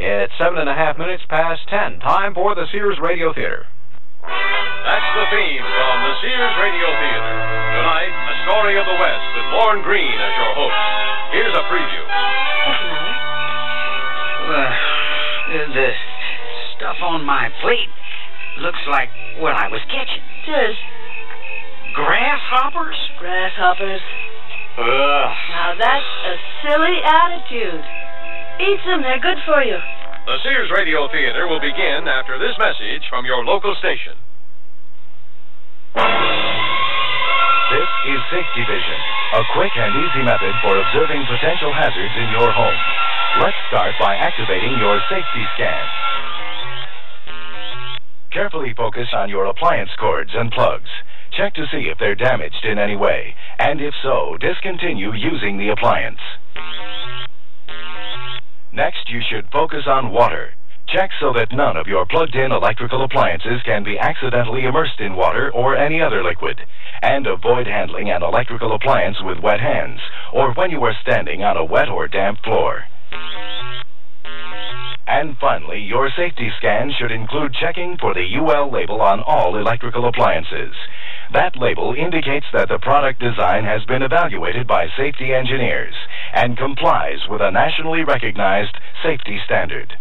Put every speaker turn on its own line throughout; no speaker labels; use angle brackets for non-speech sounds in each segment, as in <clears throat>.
It's seven and a half minutes past ten. Time for the Sears Radio Theater.
That's the theme from the Sears Radio Theater. Tonight, A Story of the West with Lorne Greene as your host. Here's a preview.
Uh, the stuff on my plate looks like what I was catching.
Tis
Grasshoppers?
grasshoppers.
Ugh.
Now that's a silly attitude. Eat them, they're good for you.
The Sears Radio Theater will begin after this message from your local station.
This is Safety Vision, a quick and easy method for observing potential hazards in your home. Let's start by activating your safety scan. Carefully focus on your appliance cords and plugs. Check to see if they're damaged in any way, and if so, discontinue using the appliance. Next, you should focus on water. Check so that none of your plugged-in electrical appliances can be accidentally immersed in water or any other liquid. And avoid handling an electrical appliance with wet hands, or when you are standing on a wet or damp floor. And finally, your safety scan should include checking for the UL label on all electrical appliances. That label indicates that the product design has been evaluated by safety engineers and complies with a nationally recognized safety standard.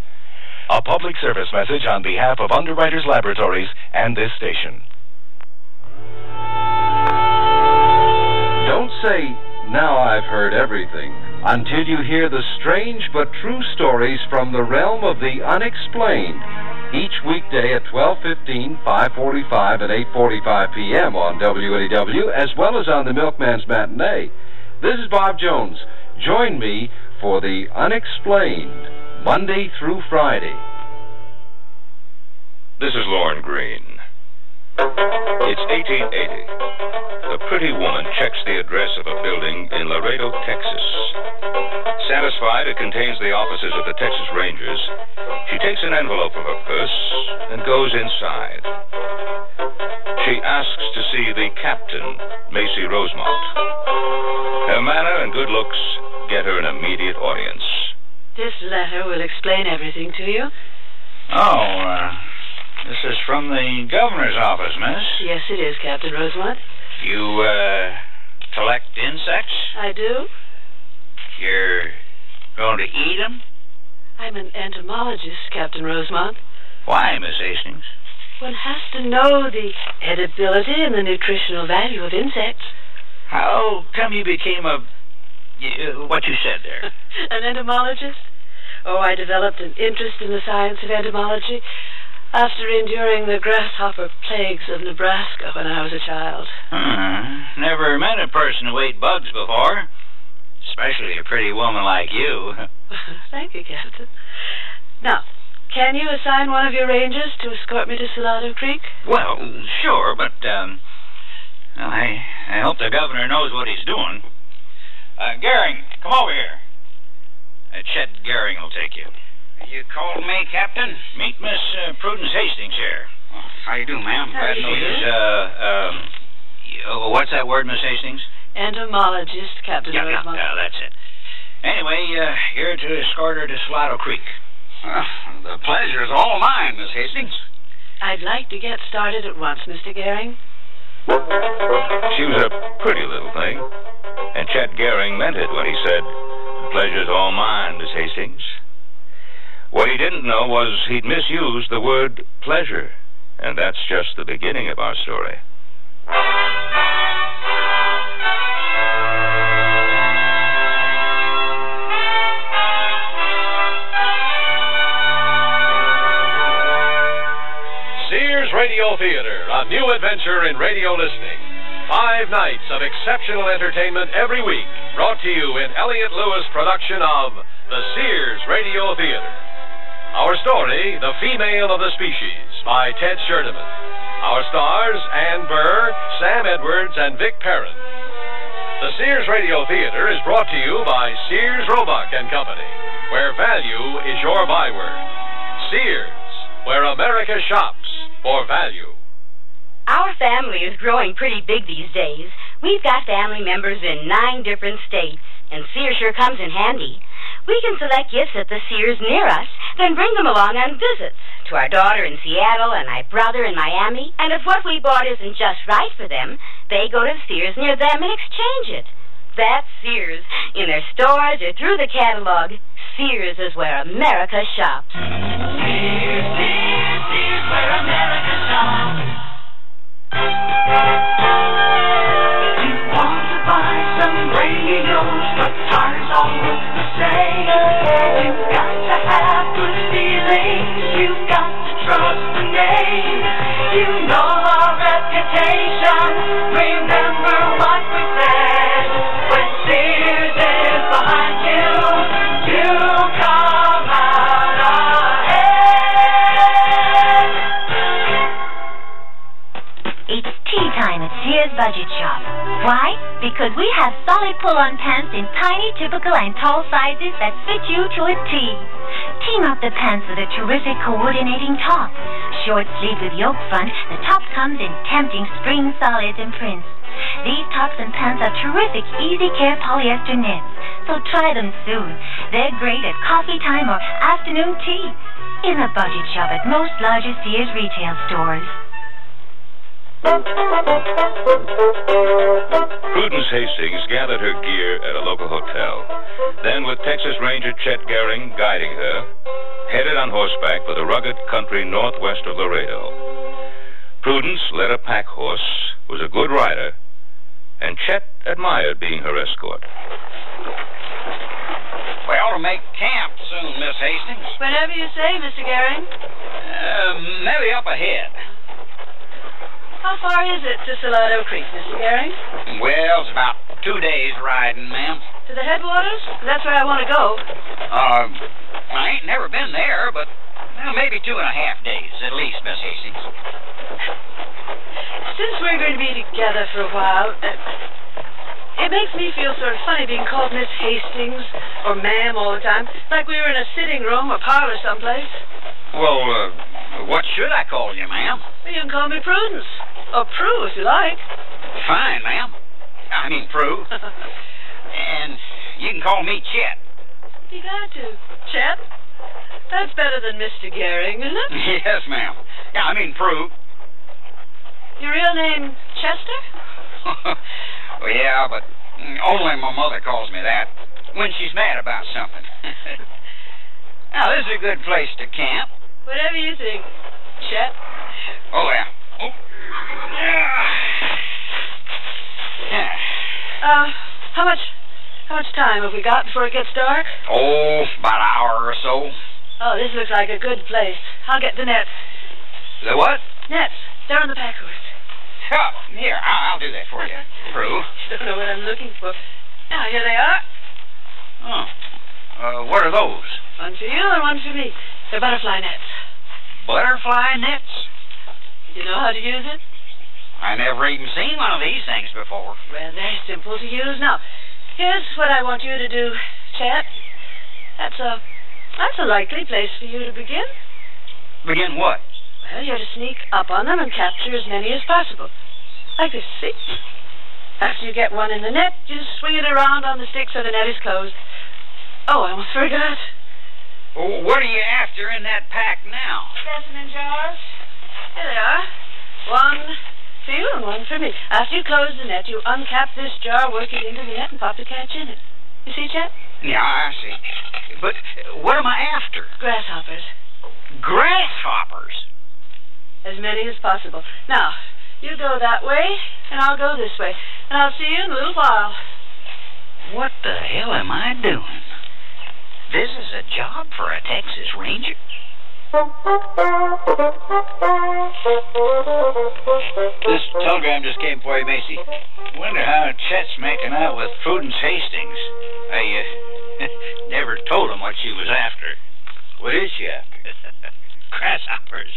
A public service message on behalf of Underwriters Laboratories and this station.
Don't say, now I've heard everything, until you hear the strange but true stories from the realm of the unexplained. Each weekday at 12:15, 5:45, and 8:45 p.m. on WLEW, as well as on the Milkman's Matinee. This is Bob Jones. Join me for the unexplained, Monday through Friday.
This is Lorne Greene. It's 1880. A pretty woman checks the address of a building in Laredo, Texas. Satisfied it contains the offices of the Texas Rangers, she takes an envelope from her purse and goes inside. She asks to see the captain, Macy Rosemont. Her manner and good looks get her an immediate audience.
This letter will explain everything to you.
Oh, uh, this is from the governor's office, miss.
Yes, it is, Captain Rosemont.
You, uh, collect insects?
I do.
You're going to eat them?
I'm an entomologist, Captain Rosemont.
Why, Miss Hastings?
One has to know the edibility and the nutritional value of insects.
How come you became a... y- what you said there? <laughs>
an entomologist? Oh, I developed an interest in the science of entomology after enduring the grasshopper plagues of Nebraska when I was a child.
Hmm, never met a person who ate bugs before. Especially a pretty woman like you. <laughs>
Thank you, Captain. Now, can you assign one of your rangers to escort me to Salado Creek?
Well, sure, but, um... well, I, I hope the governor knows what he's doing. Uh, Gehring, come over here. Uh, Chet Gehring will take you.
You called me, Captain?
Meet Miss uh, Prudence Hastings here.
Oh, how you do, ma'am? Glad to know
you
you.
She's, uh, um... oh, what's that word, Miss Hastings?
Entomologist, Captain
Yeah, yeah,
Rosemont.
yeah, that's it. Anyway, uh, you're to escort her to Salado Creek.
Well, the pleasure's all mine, Miss Hastings.
I'd like to get started at once, Mr. Gehring.
She was a pretty little thing, and Chet Gehring meant it when he said, "The pleasure's all mine, Miss Hastings." What he didn't know was he'd misused the word pleasure, and that's just the beginning of our story. Sears Radio Theater, a new adventure in radio listening. Five nights of exceptional entertainment every week, brought to you in Elliott Lewis production of The Sears Radio Theater. Our story, The Female of the Species, by Ted Sherdeman. Our stars, Ann Burr, Sam Edwards, and Vic Perrin. The Sears Radio Theater is brought to you by Sears Roebuck and Company, where value is your byword. Sears, where America shops for value.
Our family is growing pretty big these days. We've got family members in nine different states, and Sears sure comes in handy. We can select gifts at the Sears near us then bring them along on visits to our daughter in Seattle and my brother in Miami. And if what we bought isn't just right for them, they go to Sears near them and exchange it. That's Sears. In their stores or through the catalog, Sears is where America shops. Sears, Sears, Sears, where America shops.
But tires all look the same. You've got to have good feelings. You've got to trust the name. You know our reputation. Remember what we said.
Budget Shop. Why? Because we have solid pull-on pants in tiny, typical, and tall sizes that fit you to a T. Team up the pants with a terrific coordinating top. Short sleeve with yoke front, the top comes in tempting spring solids and prints. These tops and pants are terrific easy care polyester knits, so try them soon. They're great at coffee time or afternoon tea. In the budget shop at most larger Sears retail stores.
Prudence Hastings gathered her gear at a local hotel. Then, with Texas Ranger Chet Gehring guiding her, headed on horseback for the rugged country northwest of Laredo. Prudence led a pack horse, was a good rider, and Chet admired being her escort.
We ought to make camp soon, Miss Hastings.
Whenever you say, Mr. Gehring.
Uh, maybe up ahead.
How far is it to Salado Creek, Mr. Gehring?
Well, it's about two days riding, ma'am.
To the headwaters? That's where I want to go.
Uh, I ain't never been there, but well, maybe two and a half days at least, Miss Hastings.
Since we're going to be together for a while, uh, it makes me feel sort of funny being called Miss Hastings or ma'am all the time, like we were in a sitting room or parlor someplace.
Well, uh, what should I call you, ma'am?
You can call me Prudence. Or Prue, if you like.
Fine, ma'am. I mean, Prue. <laughs> and you can call me Chet.
You got to. Chet? That's better than Mr. Gehring, isn't it? <laughs>
yes, ma'am. Yeah, I mean, Prue.
Your real name, Chester? <laughs>
well, yeah, but only my mother calls me that when she's mad about something. now, this is a good place to camp.
Whatever you think, Chet.
Oh, yeah. Oh. Yeah. Yeah.
Uh, how much, how much time have we got before it gets dark?
Oh, about an hour or so.
Oh, this looks like a good place. I'll get the nets.
The what?
Nets. They're on the pack horse.
Oh, here, I'll, I'll do that for you, Prue. <laughs>
Don't know what I'm looking for. Now, here they are.
Oh. Uh, what are those?
One for you and one for me. They're butterfly nets.
Butterfly nets?
You know how to use it?
I never even seen one of these things before.
Well, they're simple to use. Now, here's what I want you to do, Chet. That's a that's a likely place for you to begin.
Begin what?
Well, you're to sneak up on them and capture as many as possible. Like this, see? After you get one in the net, you swing it around on the stick so the net is closed. Oh, I almost forgot.
What are you after in that pack now?
Specimen jars. Here they are. One for you and one for me. After you close the net, you uncap this jar, work it into the net, and pop the catch in it. You see, Chet?
Yeah, I see. But what am I after?
Grasshoppers.
Grasshoppers?
As many as possible. Now, you go that way, and I'll go this way. And I'll see you in a little while.
What the hell am I doing? This is a job for a Texas Ranger?
This telegram just came for you, Macy. Wonder how Chet's making out with Prudence Hastings. I uh, <laughs> never told him what she was after.
What is she after? <laughs>
Grasshoppers.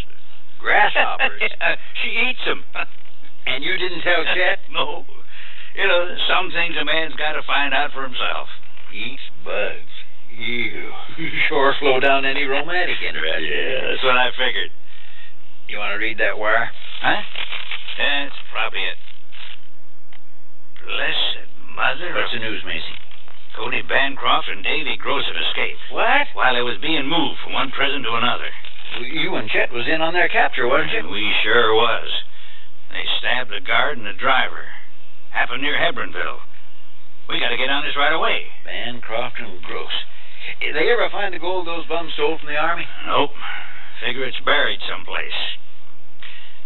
Grasshoppers? <laughs>
she eats them.
and you didn't tell Chet?
no. You know, some things a man's got to find out for himself.
Eats bugs. You sure slow down any romantic interest.
Yeah, that's what I figured.
You want to read that wire?
Huh? That's probably it. Blessed mother.
What's the news, Macy?
Cody Bancroft and Davy Gross have escaped.
What?
While they was being moved from one prison to another.
You and Chet was in on their capture, wasn't you?
We sure was. They stabbed a guard and a driver. Happened near Hebbronville. We gotta get on this right away.
Bancroft and Gross. Did they ever find the gold those bums stole from the army?
Nope. Figure it's buried someplace.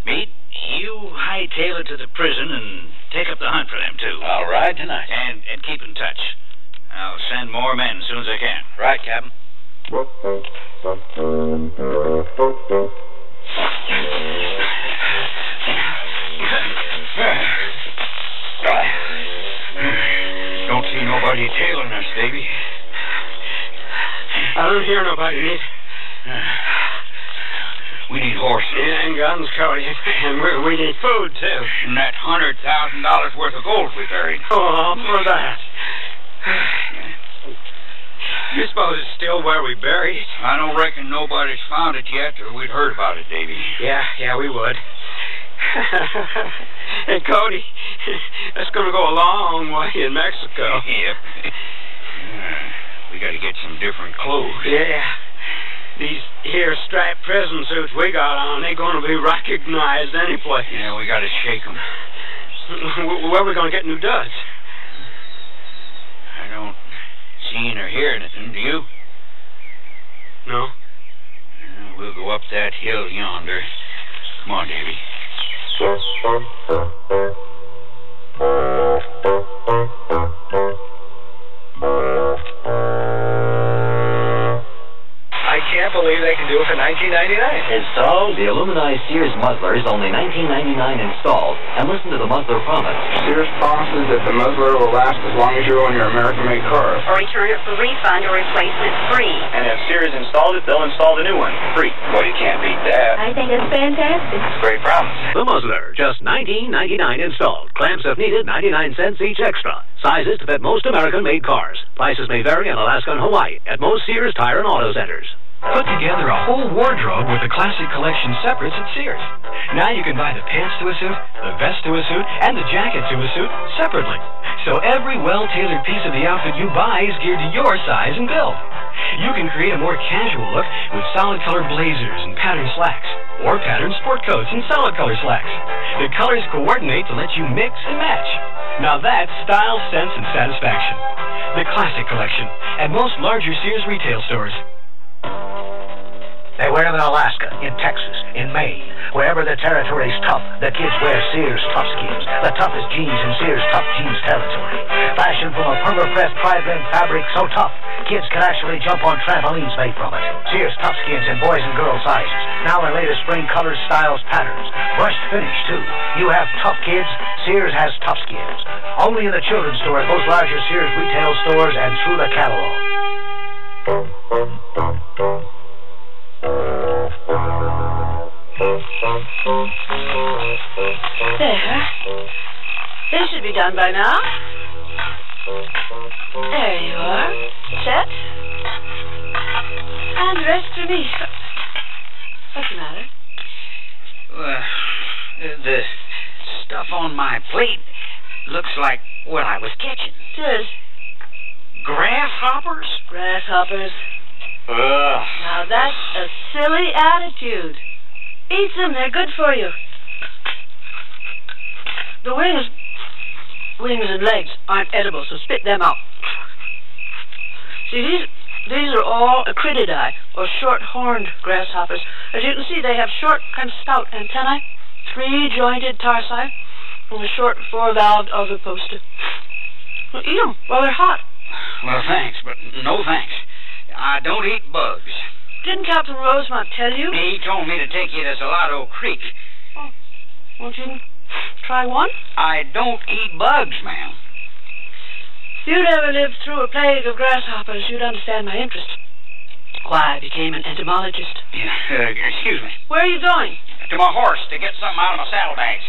Meade, you hightail it to the prison and take up the hunt for them, too.
I'll ride tonight.
And, and keep in touch. I'll send more men as soon as I can.
Right, Captain. <sighs>
Don't see nobody tailing us, Davy.
I don't hear nobody, Nick.
We need horses.
Yeah, and guns, Cody. <laughs> And we, we need food, too.
And that hundred thousand dollars worth of gold we buried.
Oh, for that. You suppose it's still where we buried it?
I don't reckon nobody's found it yet, or we'd heard about it, Davy.
Yeah, yeah, we would. <laughs> hey, Cody, <laughs> that's going to go a long way in Mexico.
Yep. We got to get some different clothes.
Yeah. These here striped prison suits we got on, they're going to be recognized any place.
Yeah, we got to shake 'em.
Where are we going to get new duds?
I don't see or hear anything, do you?
No.
We'll go up that hill yonder. Come on, Davy. <laughs>
can't believe they can do it for $19.99.
Installed, the Illumini Sears muzzler is only $19.99 installed. And listen to the muzzler promise.
Sears promises that the muzzler will last as long as you own your American-made car.
Or return it for refund or replacement free.
And if Sears installed it, they'll install the new one free. Well, you can't beat that.
I think it's fantastic.
Great promise.
The Muzzler, just $19.99 installed. Clamps if needed, 99 cents each extra. Sizes to fit most American-made cars. Prices may vary in Alaska and Hawaii at most Sears Tire and Auto Centers.
Put together a whole wardrobe with the classic collection separates at Sears. Now you can buy the pants to a suit, the vest to a suit, and the jacket to a suit separately. So every well-tailored piece of the outfit you buy is geared to your size and build. You can create a more casual look with solid color blazers and patterned slacks, or patterned sport coats and solid color slacks. The colors coordinate to let you mix and match. Now that's style, sense, and satisfaction. The Classic Collection at most larger Sears retail stores.
They wear them in Alaska, in Texas, in Maine. Wherever the territory's tough, the kids wear Sears Tough Skins, the toughest jeans in Sears Tough Jeans territory. Fashioned from a perma-pressed tri-blend fabric so tough, kids can actually jump on trampolines made from it. Sears Tough Skins in boys and girls sizes. Now in latest spring colors, styles, patterns. Brushed finish, too. You have tough kids, Sears has Tough Skins. Only in the children's store at most larger Sears retail stores and through the catalog.
There. This should be done by now. There you are. Set. And rest for me. What's the matter?
Well, the stuff on my plate looks like what I was catching.
Does.
Grasshoppers?
Grasshoppers.
Ugh.
Now that's a silly attitude. Eat them, they're good for you. The wings, wings and legs aren't edible, so spit them out. See, these these are all acrididae, or short-horned grasshoppers. As you can see, they have short, kind of stout antennae, three-jointed tarsi, and a short four-valved ovipositor. Well, eat them while they're hot.
Well, thanks, but no thanks. I don't eat bugs.
Didn't Captain Rosemont tell you?
He told me to take you to Salado Creek. Oh.
Won't you try one?
I don't eat bugs, ma'am.
If you'd ever lived through a plague of grasshoppers, you'd understand my interest. Why I became an entomologist.
Yeah, <laughs> excuse me.
Where are you going?
To my horse to get something out of my saddlebags.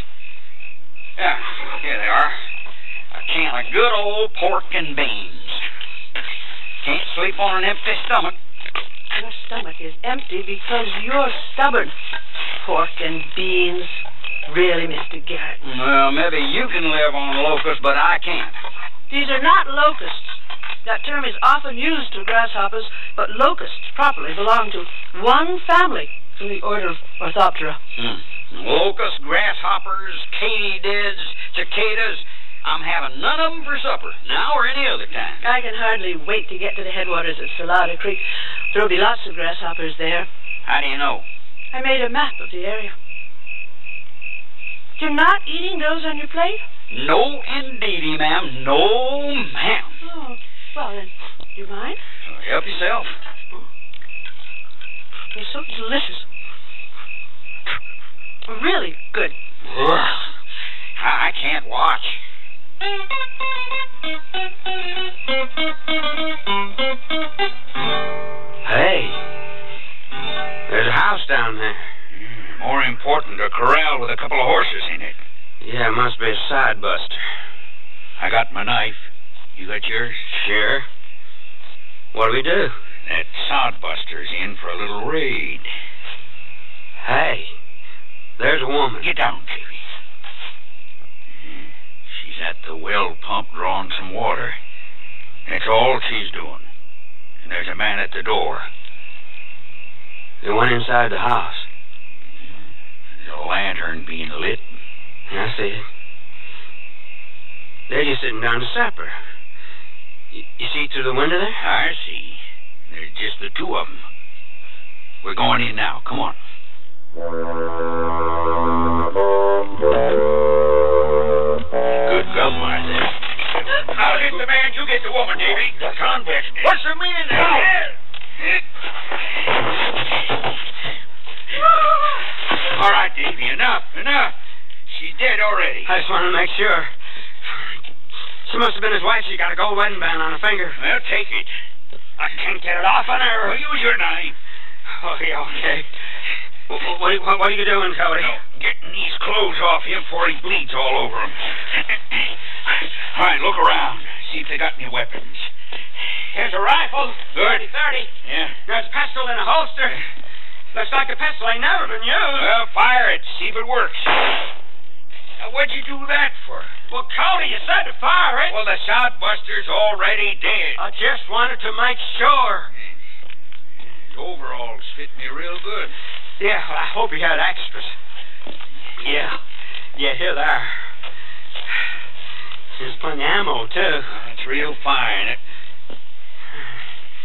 Yeah, here they are. A can of good old pork and beans. Can't sleep on an empty stomach.
Stomach is empty because you're stubborn. Pork and beans. Really, Mr. Garrett.
Well, maybe you can live on locusts, but I can't.
These are not locusts. That term is often used to grasshoppers, but locusts properly belong to one family in the order of Orthoptera.
Hmm. Locusts, grasshoppers, katydids, cicadas. I'm having none of them for supper, now or any other time.
I can hardly wait to get to the headwaters of Salado Creek. There'll be lots of grasshoppers there.
How do you know?
I made a map of the area. You're not eating those on your plate?
No, indeedy, ma'am. No, ma'am.
Oh, well then, you mind?
Help yourself.
They're so delicious. Really good.
Ugh. I I can't watch.
Hey, there's a house down there.
Hmm, more important, a corral with a couple of horses in it.
Yeah, it must be a sodbuster.
I got my knife. You got yours?
Sure. What do we do?
That sodbuster's in for a little raid.
Hey, there's a woman.
Get down, Davy. She's at the well pump drawing some water. That's all she's doing. And there's a man at the door.
They went inside the house.
There's a lantern being lit.
I see it. They're just sitting down to supper. You, you see through the window there?
I see. There's just the two of them. We're going in now. Come on. I'll get the man, you get the woman, Davy. The convict. What's the meaning there? All right, Davy, enough, enough. She's dead already.
I just wanted to make sure. She must have been his wife. She got a gold wedding band on her finger.
Well, take it.
I can't get it off on her.
Well, use your knife.
Oh, yeah, okay. What, what, what, what are you doing, Cody?
No, getting these clothes off him before he bleeds all over him. all right, look around. See if they got any weapons.
Here's a rifle.
Good.
30 30.
Yeah.
There's a pistol in a holster. Looks like a pistol ain't never been used.
Well, fire it. See if it works. Now, what'd you do that for?
Well, Cody, you said to fire it.
Well, the sodbuster's already dead.
I just wanted to make sure.
His overalls fit me real good.
Yeah, well, I hope he had extras. Yeah. Yeah, here they are. There's plenty of ammo, too.
That's real fine. It,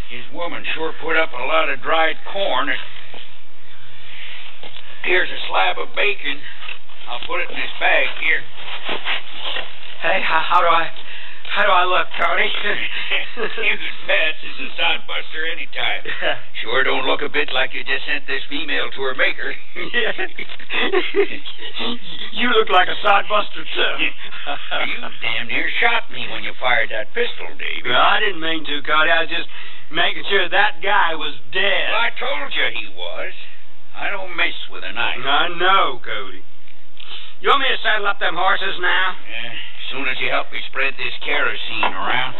his woman sure put up a lot of dried corn. It, here's a slab of bacon. I'll put it in this bag here.
Hey, how, how do I, how do I look, Cody? <laughs>
you can pass as a sodbuster anytime. <laughs> Sure don't look a bit like you just sent this female to her maker.
yeah. <laughs> you look like a sodbuster, too.
you damn near shot me when you fired that pistol, Davy.
Well, I didn't mean to, Cody. I was just making sure that guy was dead.
Well, I told you he was. I don't mess with a knife.
I know, Cody. You want me to saddle up them horses now?
Yeah, soon as you help me spread this kerosene around.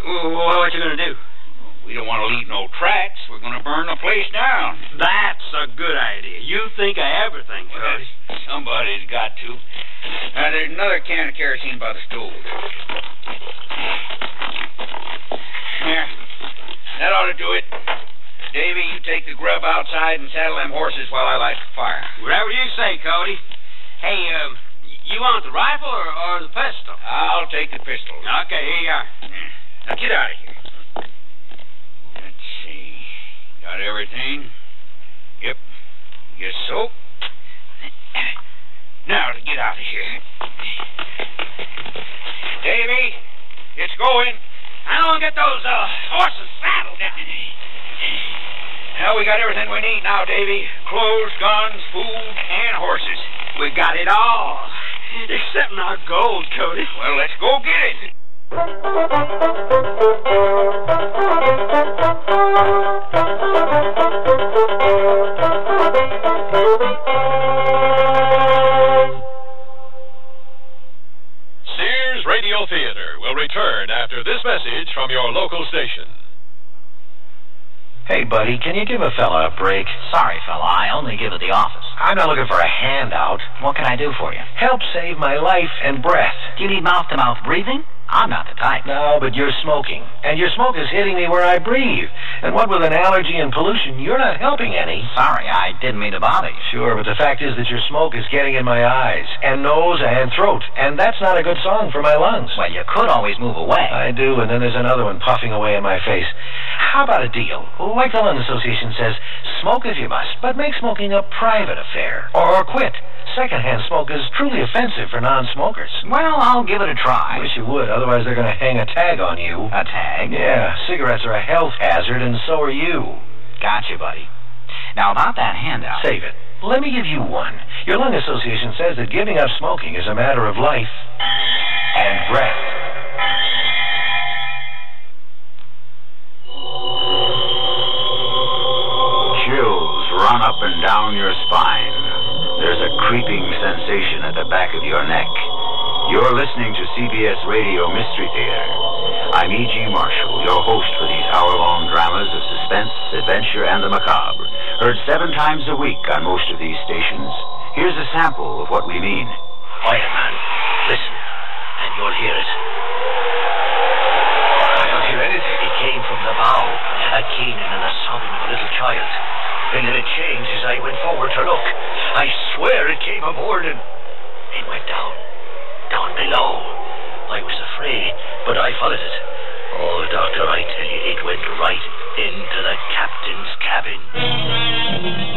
Well, what you gonna do?
We don't want to leave no tracks. We're going to burn the place down.
That's a good idea. You think of everything, Cody.
Well, somebody's got to. Now, there's another can of kerosene by the stove. Here. That ought to do it. Davy, you take the grub outside and saddle them horses while I light the fire.
Whatever you say, Cody. Hey, um, you want the rifle or, or the pistol?
I'll take the pistol.
Okay, here you are.
Now get out of here. Let's see. Got everything? Yep. Guess so. <clears throat> Now to get out of here. Davy, it's going.
I don't get those uh, horses saddled.
Now we got everything we need now, Davy. Clothes, guns, food, and horses.
We got it all. Except our gold, Cody.
Well, let's go get it.
Sears Radio Theater will return after this message from your local station.
Hey, buddy, can you give a fella a break?
Sorry, fella, I only give at the office.
I'm not looking for a handout.
What can I do for you?
Help save my life and breath.
Do you need mouth-to-mouth breathing? I'm not the type.
No, but you're smoking. And your smoke is hitting me where I breathe. And what with an allergy and pollution, you're not helping any.
Sorry, I didn't mean to bother you.
Sure, but the fact is that your smoke is getting in my eyes, and nose, and throat. And that's not a good song for my lungs.
Well, you could always move away.
I do, and then there's another one puffing away in my face. How about a deal? Like the Lung Association says, smoke if you must, but make smoking a private affair. Or quit. Secondhand smoke is truly offensive for non-smokers.
Well, I'll give it a try.
Wish you would, otherwise they're going to hang a tag on you.
A tag?
Yeah, cigarettes are a health hazard, and so are you.
Gotcha, buddy. Now, about that handout.
Save it. Let me give you one. Your lung association says that giving up smoking is a matter of life and breath.
Chills run up and down your spine. There's a creeping sensation at the back of your neck. You're listening to CBS Radio Mystery Theater. I'm E.G. Marshall, your host for these hour-long dramas of suspense, adventure, and the macabre. Heard seven times a week on most of these stations. Here's a sample of what we mean.
Quiet, man. Listen, and you'll hear it. I don't hear anything. It came from the bow, a keening and a sobbing of a little child. And then it changed as I went forward to look. I swear it came aboard and it went down, down below. I was afraid, but I followed it. Oh, Doctor, I tell you, it went right into the captain's cabin.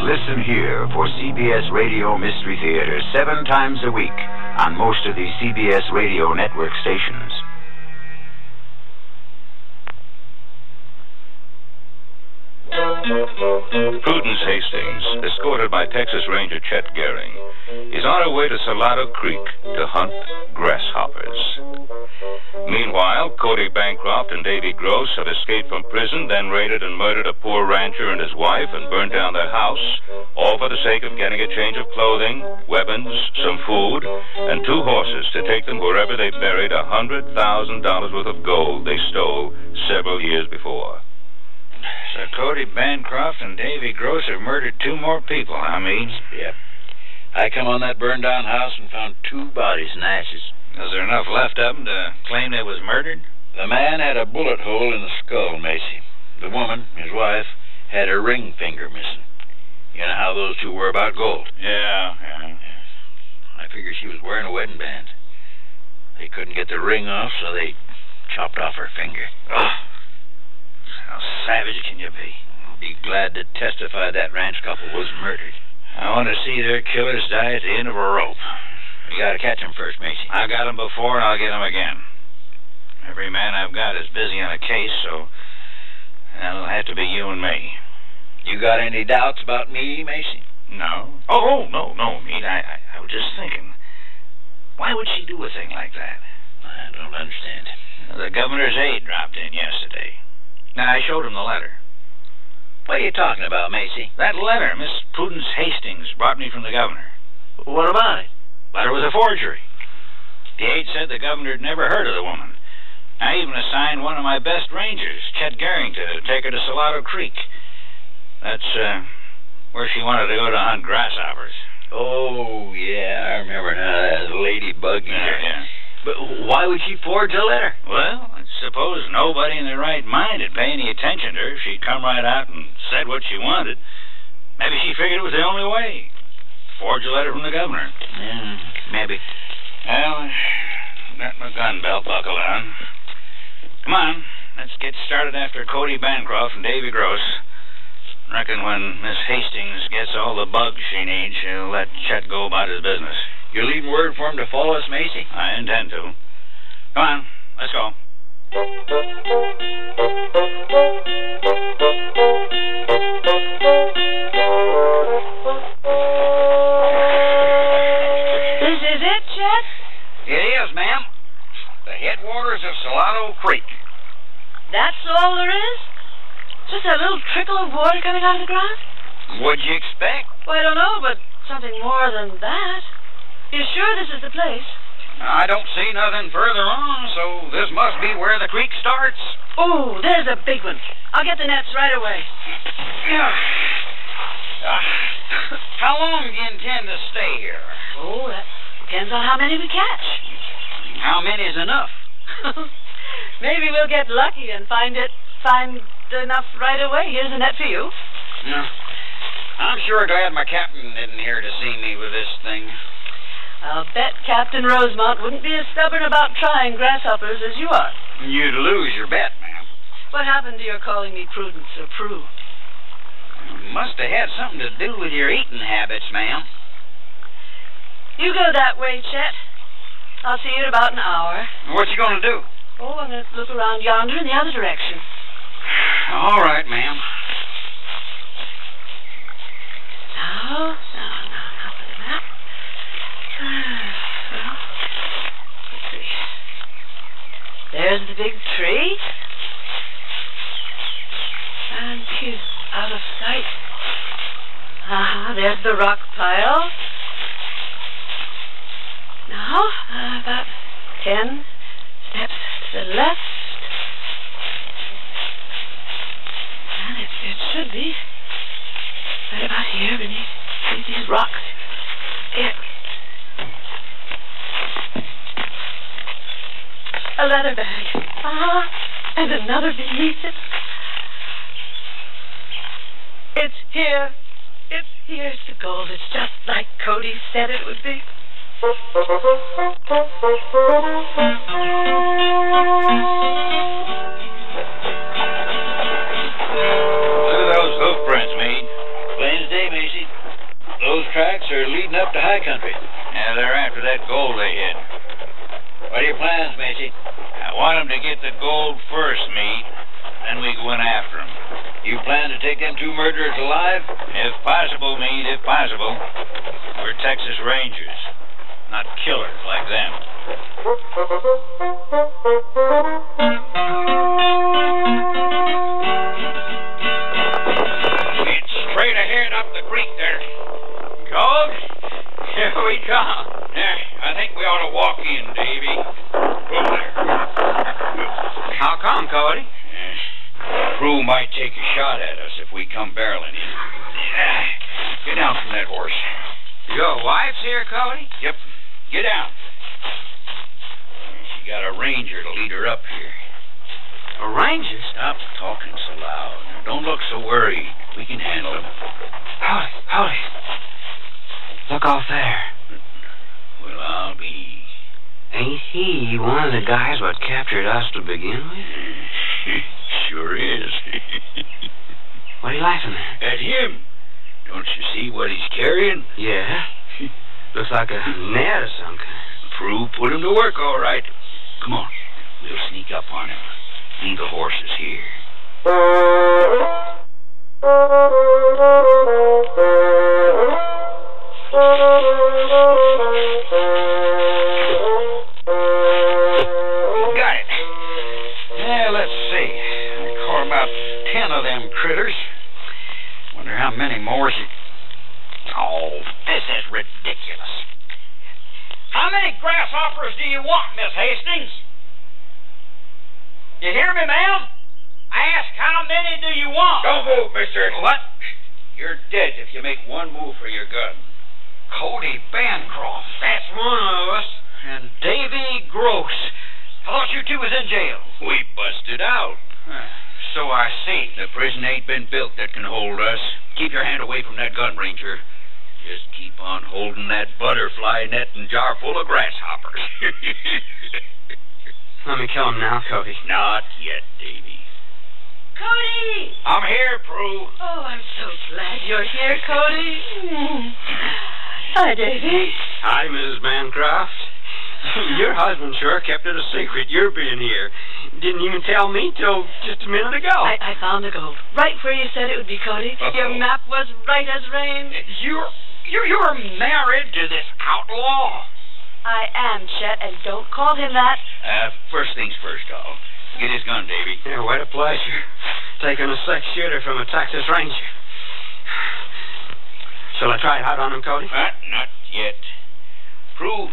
Listen here for CBS Radio Mystery Theater seven times a week on most of the CBS Radio network stations.
Prudence Hastings, escorted by Texas Ranger Chet Gehring, is on her way to Salado Creek to hunt grasshoppers. Meanwhile, Cody Bancroft and Davy Gross have escaped from prison, then raided and murdered a poor rancher and his wife and burned down their house, all for the sake of getting a change of clothing, weapons, some food, and two horses to take them wherever they buried a hundred thousand dollars worth of gold they stole several years before.
So Cody Bancroft and Davy Gross have murdered two more people, I mean.
Yep. I come on that burned down house and found two bodies in ashes.
Is there enough left of them to claim they was murdered?
The man had a bullet hole in the skull, Macy. The woman, his wife, had her ring finger missing. You know how those two were about gold.
Yeah, yeah.
I figure she was wearing a wedding band. They couldn't get the ring off, so they chopped off her finger.
Oh, how savage can you be?
Be glad to testify that ranch couple was murdered.
I want to see their killers die at the end of a rope.
You gotta catch 'em first, Macy.
I got 'em before, and I'll get 'em again. Every man I've got is busy on a case, so it'll have to be you and me.
You got any doubts about me, Macy?
No. Oh, oh no, no, Meade. I, I, I was just thinking. Why would she do a thing like that?
I don't understand.
The governor's aide dropped in yesterday. Now, I showed him the letter.
What are you talking about, Macy?
That letter Miss Prudence Hastings brought me from the governor.
What about it?
Letter was a forgery. The aide said the governor had never heard of the woman. I even assigned one of my best rangers, Chet Gehring, to take her to Salado Creek. That's uh, where she wanted to go to hunt grasshoppers.
Oh, yeah, I remember now. That ladybug.
Yeah, yeah.
But why would she forge a letter?
Well, nobody in their right mind would pay any attention to her. She'd come right out and said what she wanted. Maybe she figured it was the only way. Forge a letter from the governor.
Yeah, maybe.
Well, got my gun belt buckled on. Come on, let's get started after Cody Bancroft and Davy Gross. Reckon when Miss Hastings gets all the bugs she needs, she'll let Chet go about his business.
You're leaving word for him to follow us, Macy?
I intend to. Come on, let's go.
This is it, Chet?
It is, ma'am. The headwaters of Salado Creek.
That's all there is? Just a little trickle of water coming out of the ground?
What'd you expect?
Well, I don't know, but something more than that. You sure this is the place?
I don't see nothing further on, so this must be where the creek starts.
Oh, there's a big one. I'll get the nets right away.
Yeah. Uh, how long do you intend to stay here?
Oh, that depends on how many we catch.
How many is enough? <laughs>
Maybe we'll get lucky and find it find enough right away. Here's a net for you.
Yeah. I'm sure glad my captain isn't here to see me with this thing.
I'll bet Captain Rosemont wouldn't be as stubborn about trying grasshoppers as you are.
You'd lose your bet, ma'am.
What happened to your calling me Prudence or Prue?
Must have had something to do with your eating habits, ma'am.
You go that way, Chet. I'll see you in about an hour.
What you gonna do?
Oh, I'm going to look around yonder in the other direction.
All right, ma'am.
Now, now for the map. Well, let's see. There's the big tree. And he's out of sight. Ah, there's the rock pile. Now, uh, about ten steps to the left. And it, it should be right about here beneath, these rocks. Here. A leather bag. Ah, and another beneath it. It's here. It's here. It's the gold. It's just like Cody said it would be.
Look at those hoof prints, Meade. Plain as day, Macy. Those tracks are leading up to high country.
Yeah, they're after that gold they hid.
What are your plans, Macy?
I want 'em to get the gold first, me. Then we go in after 'em.
You plan to take them two murderers alive?
If possible, Meade, if possible. We're Texas Rangers, not killers like them.
It's straight ahead up the creek there. Gold? <laughs> Here we come. Yeah, I think we ought to walk in, Davy. How come, Cody?
Eh, Crew might take a shot at us if we come barreling in. Yeah. Get down from that horse.
Your wife's here, Cody?
Yep. Get down. She got a ranger to lead her up here.
A ranger?
Stop talking so loud. Don't look so worried. We can handle him.
Howdy, howdy. Look off there.
Well, I'll be.
Ain't he one of the guys what captured us to begin with? <laughs>
sure is. <laughs>
What are you laughing at?
At him. Don't you see what he's carrying?
Yeah. <laughs> Looks like a net or some kind.
Prue put him to work, all right. Come on. We'll sneak up on him. Leave the is here.
Got it. Yeah, let's see. I caught about ten of them critters. Wonder how many more she. Oh, this is ridiculous. How many grasshoppers do you want, Miss Hastings? You hear me, ma'am? I ask how many do you want?
Don't move, mister.
What?
You're dead if you make one move for your gun.
Cody Bancroft. That's one of us. And Davy Gross. I thought you two was in jail.
We busted out.
So I see.
The prison ain't been built that can hold us. Keep your hand away from that gun, Ranger. Just keep on holding that butterfly net and jar full of grasshoppers. <laughs>
Let me kill him now, Cody.
Not yet, Davy.
Cody!
I'm here, Prue.
Oh, I'm so glad you're here, Cody. <laughs> Hi, Davy.
Hi, Mrs. Bancroft. <laughs> Your husband sure kept it a secret, your being here. Didn't even tell me till just a minute ago.
I, I found the gold. Right where you said it would be, Cody. Your
Uh-oh.
map was right as rain.
You're you're you're married to this outlaw.
I am, Chet, and don't call him that.
Uh, first things first, I'll get his gun, Davy.
Yeah, what a pleasure. Taking a six shooter from a Texas Ranger. Shall I try it out on him, Cody?
Uh, not yet. Prue,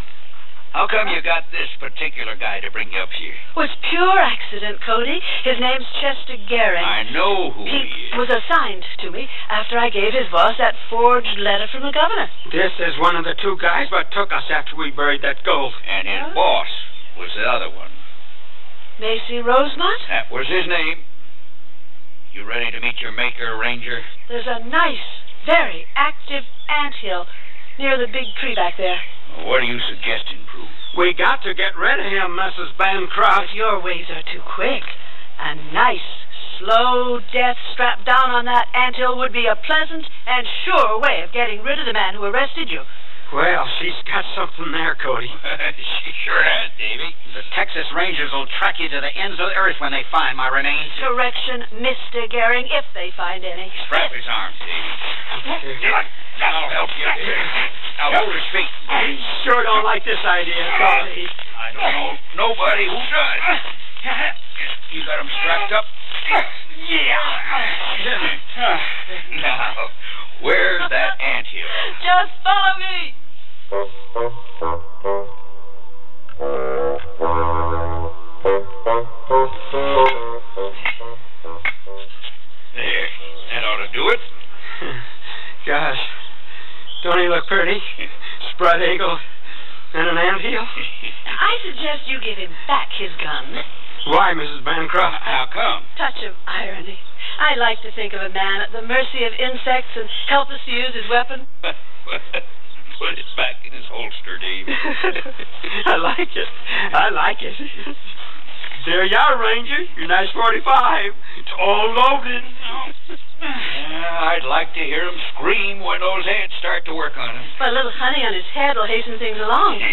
how come you got this particular guy to bring you up here?
It Was pure accident, Cody. His name's Chester Gehring.
I know who he,
He
is.
was assigned to me after I gave his boss that forged letter from the governor.
This is one of the two guys what took us after we buried that gold.
And his
Huh?
boss was the other one.
Macy Rosemont?
That was his name. You ready to meet your maker, Ranger?
There's a nice, very active ant hill near the big tree back there.
What are you suggesting, Prue?
We got to get rid of him, Mrs. Bancroft.
But your ways are too quick. A nice, slow death strapped down on that ant hill would be a pleasant and sure way of getting rid of the man who arrested you.
Well, she's got something there, Cody. <laughs>
she sure has, Davy.
The Texas Rangers will track you to the ends of the earth when they find my remains.
Correction, Mr. Gehring, if they find any.
Strap his arms, Davy. That'll help you. Now hold his feet.
I sure don't like this idea, Cody.
I don't know nobody who does. <laughs> You got him strapped up?
Yeah. <laughs>
Now, where's that ant hill?
Just follow me. <laughs>
don't he look pretty? Spread eagle and an anthill. <laughs>
I suggest you give him back his gun.
Why, Mrs. Bancroft?
How come?
Touch of irony. I like to think of a man at the mercy of insects and helpless to use his weapon. <laughs>
Put it back in his holster, Davy. <laughs>
I like it. I like it. There you are, Ranger. Your nice 45. It's all loaded.
Yeah, I'd like to hear him scream when those ants start to work on him.
But a little honey on his head will hasten things along. <laughs>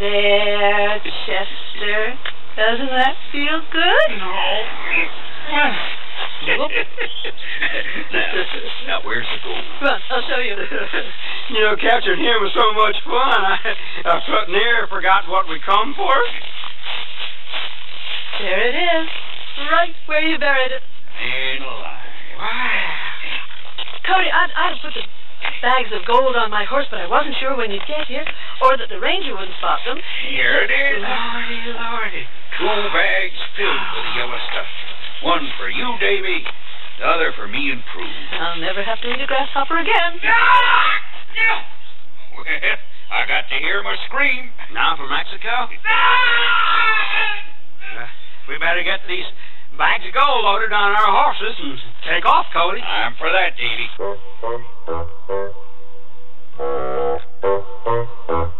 There, Chester. Doesn't that feel good? <laughs>
now, where's the gold? <laughs>
Run, I'll show you. <laughs>
You know, capturing him was so much fun. I, I put near forgot what we come for.
There it is. Right where you buried it.
Ain't alive.
Cody, I'd, I'd have put the bags of gold on my horse, but I wasn't sure when you'd get here, or that the ranger wouldn't spot them.
Here it is. Lordy, lordy. Two bags filled with yellow stuff. One for you, Davy. The other for me and Prue.
I'll never have to eat a grasshopper again. <laughs>
Well, I got to hear my scream.
Now for Mexico? <laughs> Uh, we better get these bags of gold loaded on our horses and take off, Cody.
I'm for that, Davy. <laughs>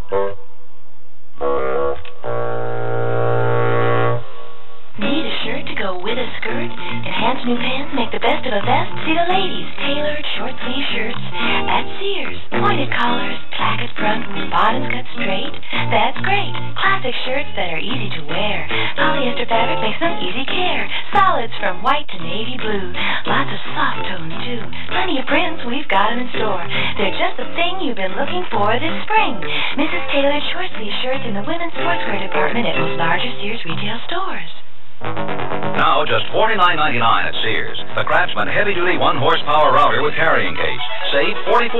skirt? Enhanced new pants make the best of a vest. See the ladies, tailored short sleeve shirts at Sears. Pointed collars, placket front bottoms cut straight. That's great. Classic shirts that are easy to wear. Polyester fabric makes them easy care. Solids from white to navy blue. Lots of soft tones too. Plenty of prints, we've got got 'em in store. They're just the thing you've been looking for this spring. Mrs. Tailored short sleeve shirts in the women's sportswear department at most larger Sears retail stores.
Now just $49.99 at Sears. The Craftsman heavy duty one horsepower router with carrying case. Save $44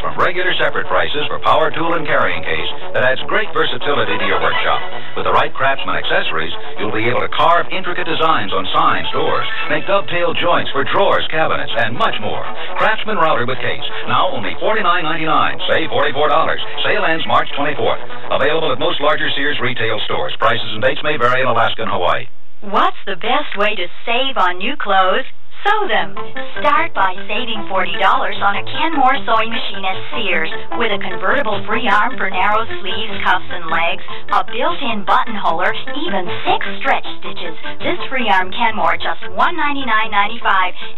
from regular separate prices for power tool and carrying case that adds great versatility to your workshop. With the right Craftsman accessories, you'll be able to carve intricate designs on signs, doors, make dovetail joints for drawers, cabinets, and much more. Craftsman router with case. Now only $49.99. Save $44. Sale ends March 24th. Available at most larger Sears retail stores. Prices and dates may vary in Alaska and Hawaii.
What's the best way to save on new clothes? Sew them. Start by saving $40 on a Kenmore sewing machine at Sears with a convertible free arm for narrow sleeves, cuffs, and legs, a built-in buttonholer, even six stretch stitches. This free arm Kenmore just $199.95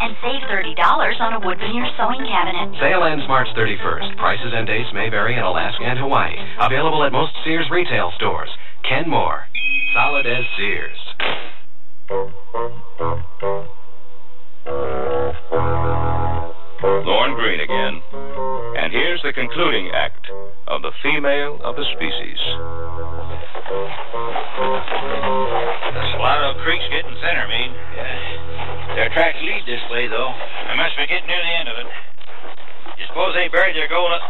and save $30 on a wood veneer sewing cabinet.
Sale ends March 31st. Prices and dates may vary in Alaska and Hawaii. Available at most Sears retail stores. Kenmore. Solid as Sears.
Lorne Greene again. And here's the concluding act of The Female of the Species.
The Salado Creek's getting thinner, Meade.
Yeah. Their tracks lead this way, though.
I must be getting near the end of it. You suppose they buried their gold up?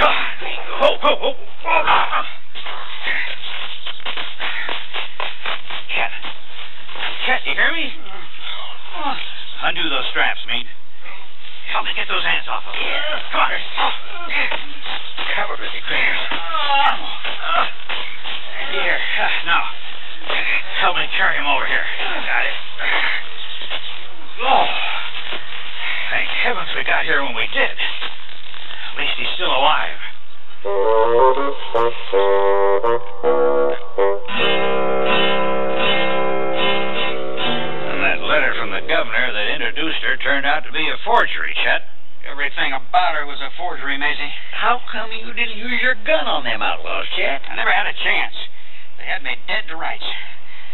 God! Ho, ho, ho! Oh.
Chet, you hear me? Undo those straps, Meade. Help me get those hands off of them. Come on.
Covered with the grass.
Here, now, help me carry him over here. Got it. Oh, thank heavens we got here when we did. At least he's still alive. Governor that introduced her turned out to be a forgery, Chet.
Everything about her was a forgery, Macy.
How come you didn't use your gun on them outlaws, Chet?
I never had a chance. They had me dead to rights.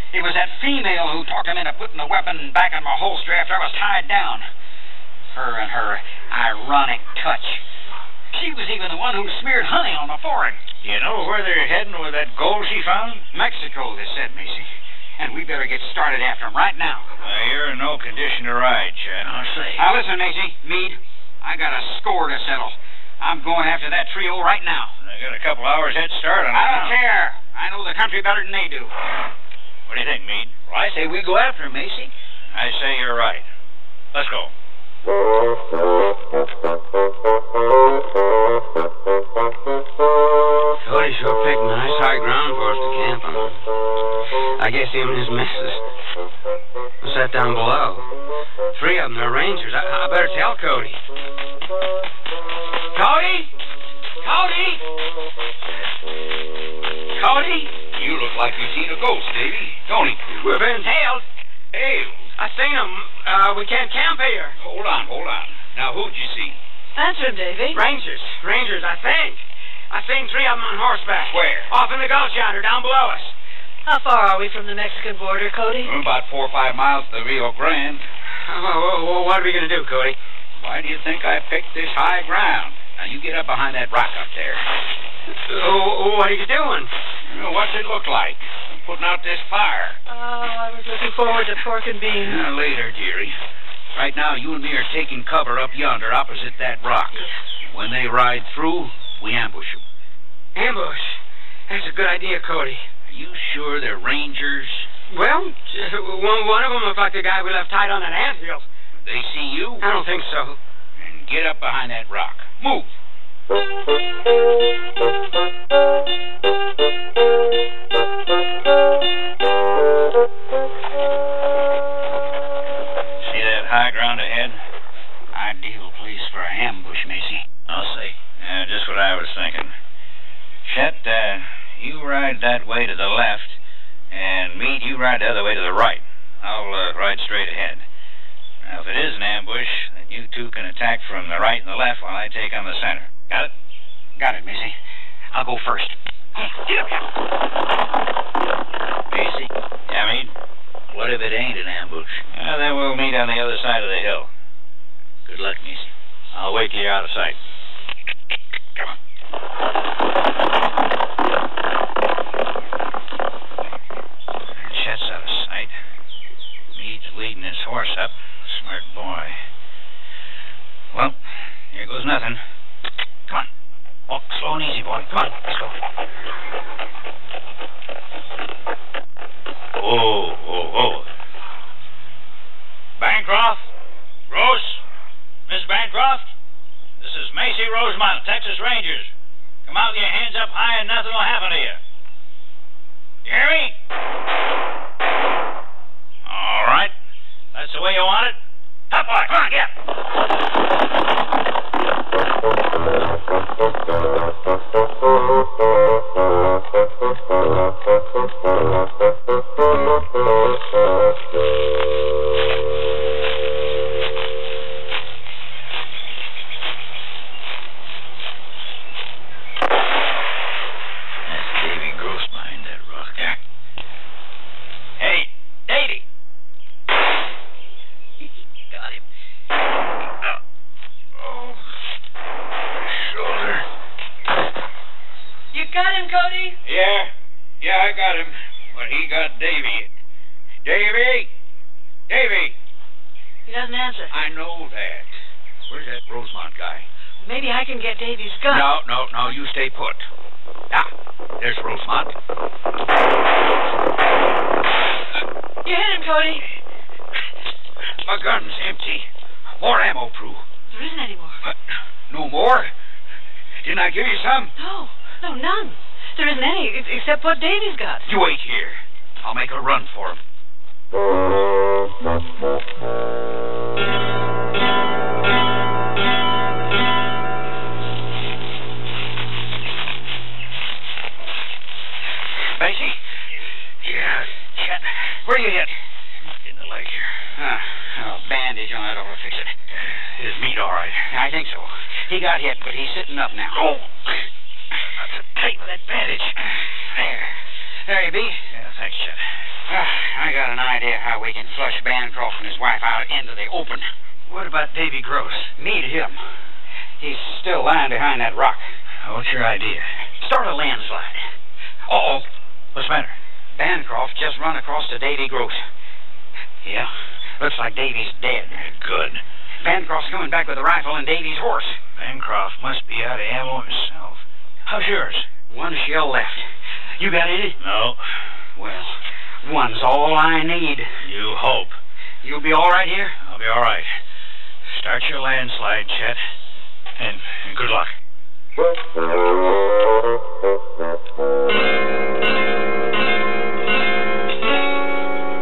It was that female who talked him into putting the weapon back in my holster after I was tied down. Her and her ironic touch. She was even the one who smeared honey on my forehead.
You know where they're heading with that gold she found?
Mexico, they said, Macy. And we better get started after after 'em right now.
Uh, you're in no condition to ride, Chad.
I'll say.
Now listen, Macy, Meade, I got a score to settle. I'm going after that trio right now.
I got a couple hours head start on it
I don't
now.
care. I know the country better than they do.
What do you think, Meade?
Well, I say we go after him, Macy.
I say you're right. Let's go. <laughs>
Cody sure picked nice high ground for us to camp on. I guess him and his missus was set down below. Three of them are rangers. I, I better tell Cody. Cody? Cody? Cody?
You look like you've seen a ghost, Davy. Don't?
We've been hailed.
Hey,
I seen them. Uh, we can't camp here.
hold on, hold on. Now, who'd you see?
Answer him, Davy.
Rangers. Rangers, I think. I seen three of them on horseback.
Where?
Off in the gulch yonder, down below us.
How far are we from the Mexican border, Cody?
Mm, about four or five miles to the Rio Grande. <laughs>
Well, well, what are we going to do, Cody?
Why do you think I picked this high ground? Now, you get up behind that rock up there. <laughs>
Oh, what are you doing?
You what's it look like? I'm putting out this fire.
Oh, I was looking forward to pork and beans.
Now, later, dearie. Right now, you and me are taking cover up yonder opposite that rock. When they ride through, we ambush them.
Ambush. That's a good idea, Cody.
Are you sure they're rangers?
Well, uh, one, one of them looked like the guy we left tied on that anthill.
They see you?
I don't think so.
Then get up behind that rock. Move.
See that high ground ahead?
Ideal place for an ambush, Macy.
I'll say.
Yeah, just what I was thinking. Chet, uh, you ride that way to the left, and Meade, you ride the other way to the right. I'll uh, ride straight ahead. Now, if it is an ambush, then you two can attack from the right and the left while I take on the center. Got it?
Got it, Macy. I'll go first. Get up here.
Macy,
Yeah, Meade?
what if it ain't an ambush?
Uh, then we'll meet on the other side of the hill.
Good luck, Macy.
I'll wait till you're out of sight.
Come on.
Chet's out of sight. Meade's leading his horse up. Smart boy. Well, here goes nothing. Come on. Walk slow and easy, boy. Come on, let's go. Oh, oh, oh. Bancroft? Rose? Miss Bancroft? This is Macy Rosemont, Texas Rangers. Come out with your hands up high and nothing will happen to you. You hear me? All right. That's the way you want it. Up, boy. Come on, get.
That's <laughs> Davy Gross behind that rock there.
Hey, Davy.
Got him. Oh, shoulder.
You got him, Cody?
Yeah, yeah, I got him. But he got Davy. Davy! Davy!
He doesn't answer.
I know that. Where's that Rosemont guy?
Maybe I can get Davy's gun.
No, no, no, you stay put. Ah, there's Rosemont.
You hit him, Cody.
My gun's empty. More ammo, Prue.
There isn't any more.
What? No more? Didn't I give you some?
No, no, none. There isn't any, except what Davy's got.
You wait here. I'll make a run for him. Macy? Yeah, Chet. Where are you hit? In the leg here. A bandage on ought to fix it. Meade all right? I think so. He got hit, but he's sitting up now. Oh! That's a tight with that bandage. There. There you be. Yeah, thanks, Chet. Ah, I got an idea how we can flush Bancroft and his wife out into the open. What about Davy Gross? Meet him. He's still lying behind that rock. What's your idea? Start a landslide. Uh-oh. What's the matter? Bancroft just run across to Davy Gross. Yeah? Looks like Davy's dead. Good. Bancroft's coming back with a rifle and Davy's horse. Bancroft must be out of ammo himself. How's yours? One shell left. You got any? No. Well, one's all I need. You hope. You'll be all right here? I'll be all right. Start your landslide, Chet. And, and good luck.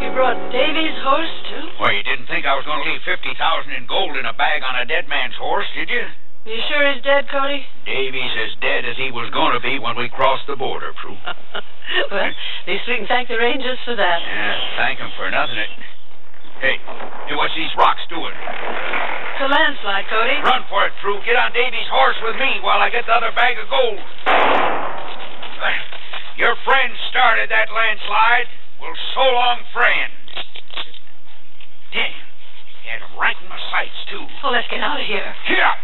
You brought Davy's horse, too?
Well, you didn't think I was going to leave 50000 in gold in a bag on a dead man's horse, did you?
You sure he's dead, Cody?
Davy's as dead as he was going to be when we crossed the border, Prue. <laughs>
well, at least we can thank the Rangers for that.
Yeah, thank him for nothing. It... Hey, hey, what's these rocks doing?
It's a landslide, Cody.
Run for it, Prue. Get on Davy's horse with me while I get the other bag of gold. <sighs> Your friend started that landslide. Well, so long, friend. Damn. He had him right in my sights, too.
Well, let's get out of here.
Here! Here! Macy! Me! They got away! I'm going after them! At least they're out of ammo, too!
Can't you get him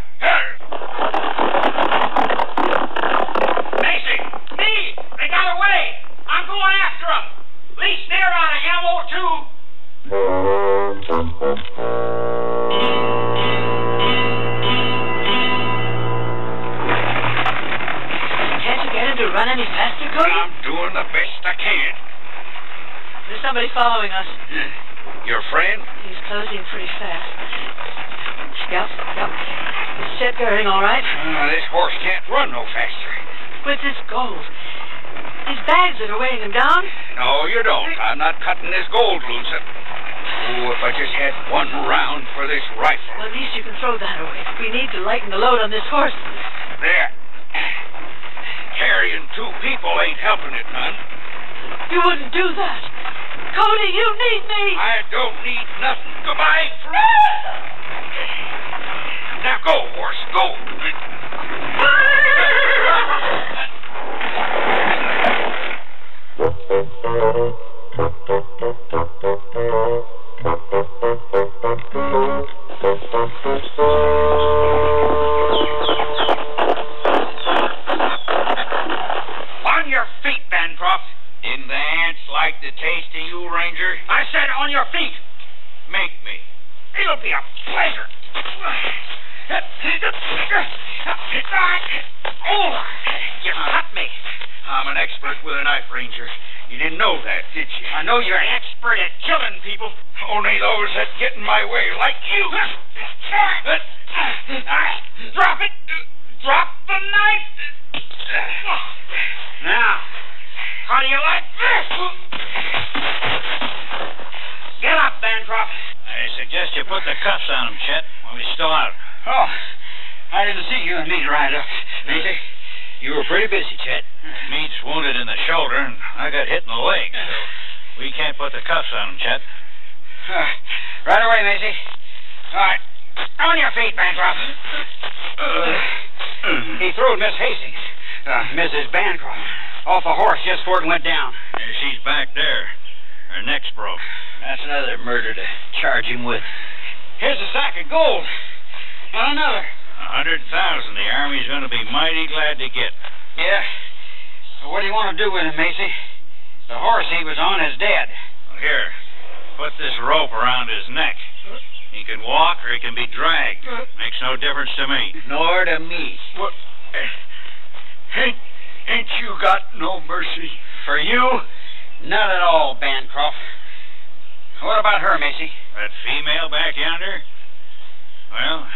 to get it to run any faster, Cody?
I'm doing the best I can.
There's somebody following us.
Your friend?
He's closing pretty fast. Yep, yep. Is Chet Goering all right?
Uh, this horse can't run no faster.
Where's this gold? These bags that are weighing him down?
No, you don't. I'm not cutting this gold loose. Oh, if I just had one round for this rifle.
Well, at least you can throw that away. We need to lighten the load on this horse.
There. Carrying two people ain't helping it none.
You wouldn't do that. Cody, you need me.
I don't need nothing. Goodbye, Fred. Now go, horse, go. On your feet, Bancroft. Didn't the ants like the taste of you, Ranger? I said on your feet. Make me. It'll be a pleasure. Oh, you cut me. I'm an expert with a knife, Ranger. You didn't know that, did you? I know you're an expert at killing people. Only those that get in my way, like you. Drop it. Drop the knife. Now, how do you like this? Get up, Bancroft.
I suggest you put the cuffs on him, Chet, while he's still out.
Oh, I didn't see you and me ride up. Macy,
You were pretty busy, Chet. Meade's wounded in the shoulder, and I got hit in the leg, so we can't put the cuffs on him, Chet.
Uh, right away, Macy. All right. On your feet, Bancroft. he threw Miss Hastings, uh, Mrs. Bancroft, off a horse just before it went down.
Yeah, she's back there. Her neck's broke.
That's another murder to charge him with.
Here's a sack of gold. And another.
A hundred thousand the Army's going to be mighty glad to get.
Yeah. Well, what do you want to do with him, Macy? The horse he was on is dead.
Well, here, put this rope around his neck. He can walk or he can be dragged. Makes no difference to me.
Nor to me.
What? Ain't, ain't you got no mercy? For you? None at all, Bancroft. What about her, Macy?
That female back yonder? Well,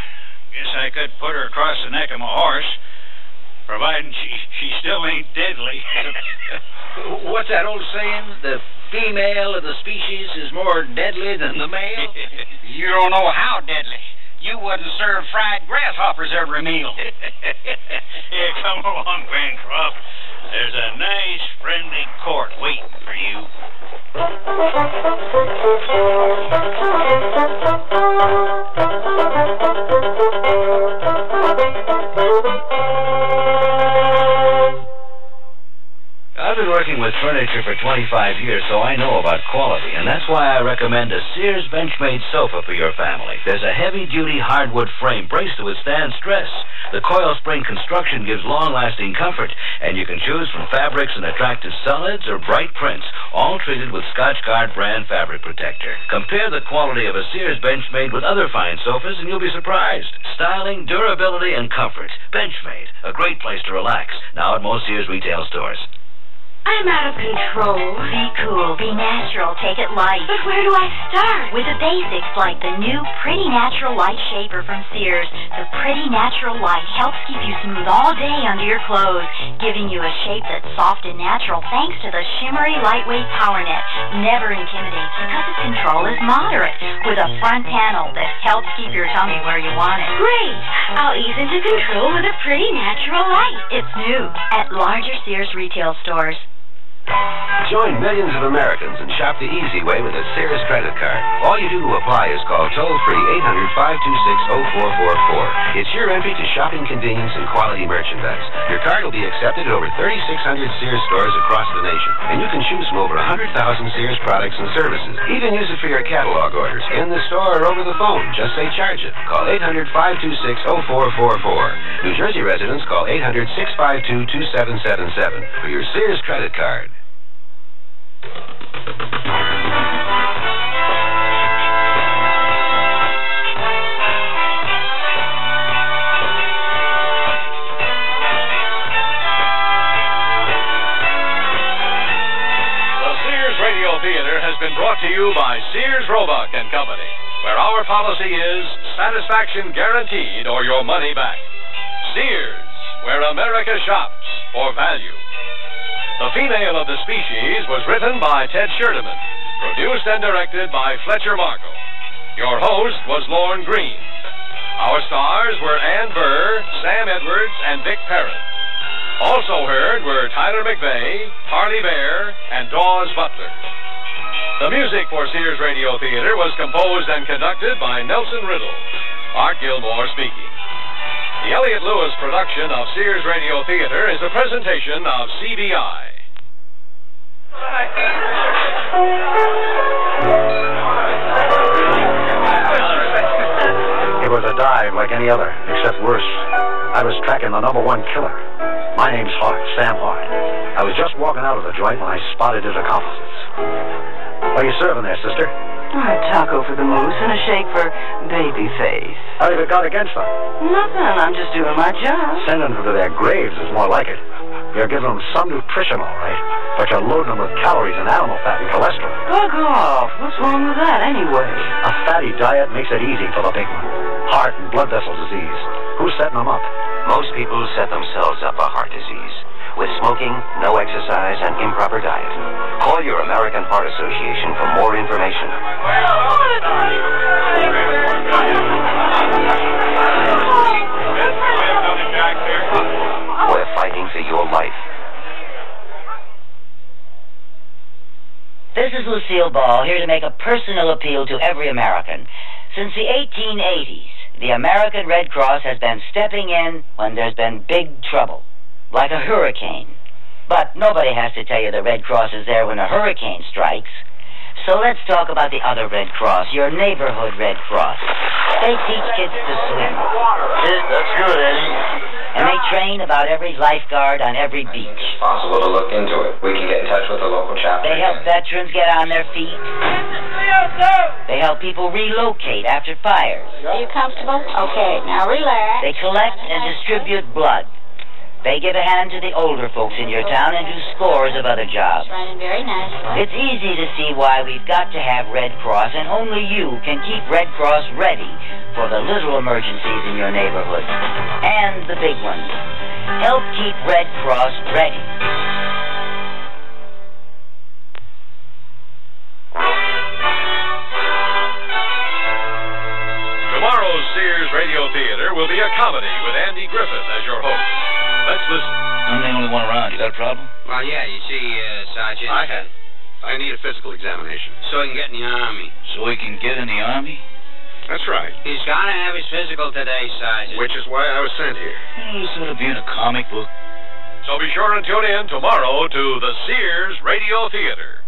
guess I could put her across the neck of my horse. Providing she she still ain't deadly. <laughs>
What's that old saying? The female of the species is more deadly than the male? <laughs>
You don't know how deadly. You wouldn't serve fried grasshoppers every meal. <laughs>
Here, come along, Bancroft. There's a nice, friendly court waiting for you. <laughs>
I've been working with furniture for 25 years, so I know about quality, and that's why I recommend a Sears Benchmade sofa for your family. There's a heavy-duty hardwood frame braced to withstand stress. The coil spring construction gives long-lasting comfort, and you can choose from fabrics and attractive solids or bright prints, all treated with Scotchgard brand fabric protector. Compare the quality of a Sears Benchmade with other fine sofas, and you'll be surprised. Styling, durability, and comfort. Benchmade, a great place to relax. Now at most Sears retail stores.
I'm out of control. Be cool, be natural, take it light. But where do I start? With the basics like the new Pretty Natural Light Shaper from Sears. The Pretty Natural Light helps keep you smooth all day under your clothes, giving you a shape that's soft and natural thanks to the shimmery lightweight power net. Never intimidates because its control is moderate with a front panel that helps keep your tummy where you want it.
Great. I'll ease into control with a pretty natural light.
It's new at larger Sears retail stores.
Join millions of Americans and shop the easy way with a Sears credit card. All you do to apply is call toll free 800 526 0444. It's your entry to shopping convenience and quality merchandise. Your card will be accepted at over 3,600 Sears stores across the nation, and you can choose from over 100,000 Sears products and services. Even use it for your catalog orders in the store or over the phone. Just say charge it. Call 800 526 0444. New Jersey residents call 800 652 2777 for your Sears credit card.
The Sears Radio Theater has been brought to you by Sears Roebuck and Company, where our policy is satisfaction guaranteed or your money back. Sears, where America shops for value. The Female of the Species was written by Ted Sherdeman, produced and directed by Fletcher Markle. Your host was Lorne Greene. Our stars were Ann Burr, Sam Edwards, and Vic Perrin. Also heard were Tyler McVey, Parley Baer, and Daws Butler. The music for Sears Radio Theater was composed and conducted by Nelson Riddle. Art Gilmore speaking. The Elliott Lewis production of Sears Radio Theater is a presentation of CBI.
It was a dive like any other, except worse. I was tracking the number one killer. My name's Hart, Sam Hart. I was just walking out of the joint when I spotted his accomplices. What are you serving there, sister?
A taco for the moose and a shake for Babyface.
How have you got against them?
Nothing. I'm just doing my job.
Sending them to their graves is more like it. You're giving them some nutrition, all right, but you're loading them with calories and animal fat and cholesterol.
Bug off. What's wrong with that anyway?
A fatty diet makes it easy for the big one. Heart and blood vessel disease. Who's setting them up?
Most people set themselves up a heart disease with smoking, no exercise, and improper diet. Call your American Heart Association for more information. We're fighting for your life.
This is Lucille Ball, here to make a personal appeal to every American. Since the 1880s, the American Red Cross has been stepping in when there's been big trouble, like a hurricane. But nobody has to tell you the Red Cross is there when a hurricane strikes. So let's talk about the other Red Cross, your neighborhood Red Cross. They teach kids to swim.
That's good, Eddie.
And they train about every lifeguard on every beach.
it's Possible to look into it. We can get in touch with the local chapter.
They help veterans get on their feet. They help people relocate after fires.
Are you comfortable? Okay, now relax.
They collect and distribute blood. They give a hand to the older folks in your town and do scores of other jobs.
Running very nicely.
It's easy to see why we've got to have Red Cross, and only you can keep Red Cross ready for the little emergencies in your neighborhood and the big ones. help keep Red Cross ready.
Tomorrow's Sears Radio Theater will be a comedy with Andy Griffith as your host. Let's listen.
I'm the only one around. You got a problem?
Well, yeah, you see, uh, Sergeant.
I have. I need a physical examination.
So he can get in the Army.
So he can get in the Army?
That's right.
He's got to have his physical today, Sergeant.
Which is why I was sent here.
Sort of be in a comic book.
So be sure and tune in tomorrow to the Sears Radio Theater.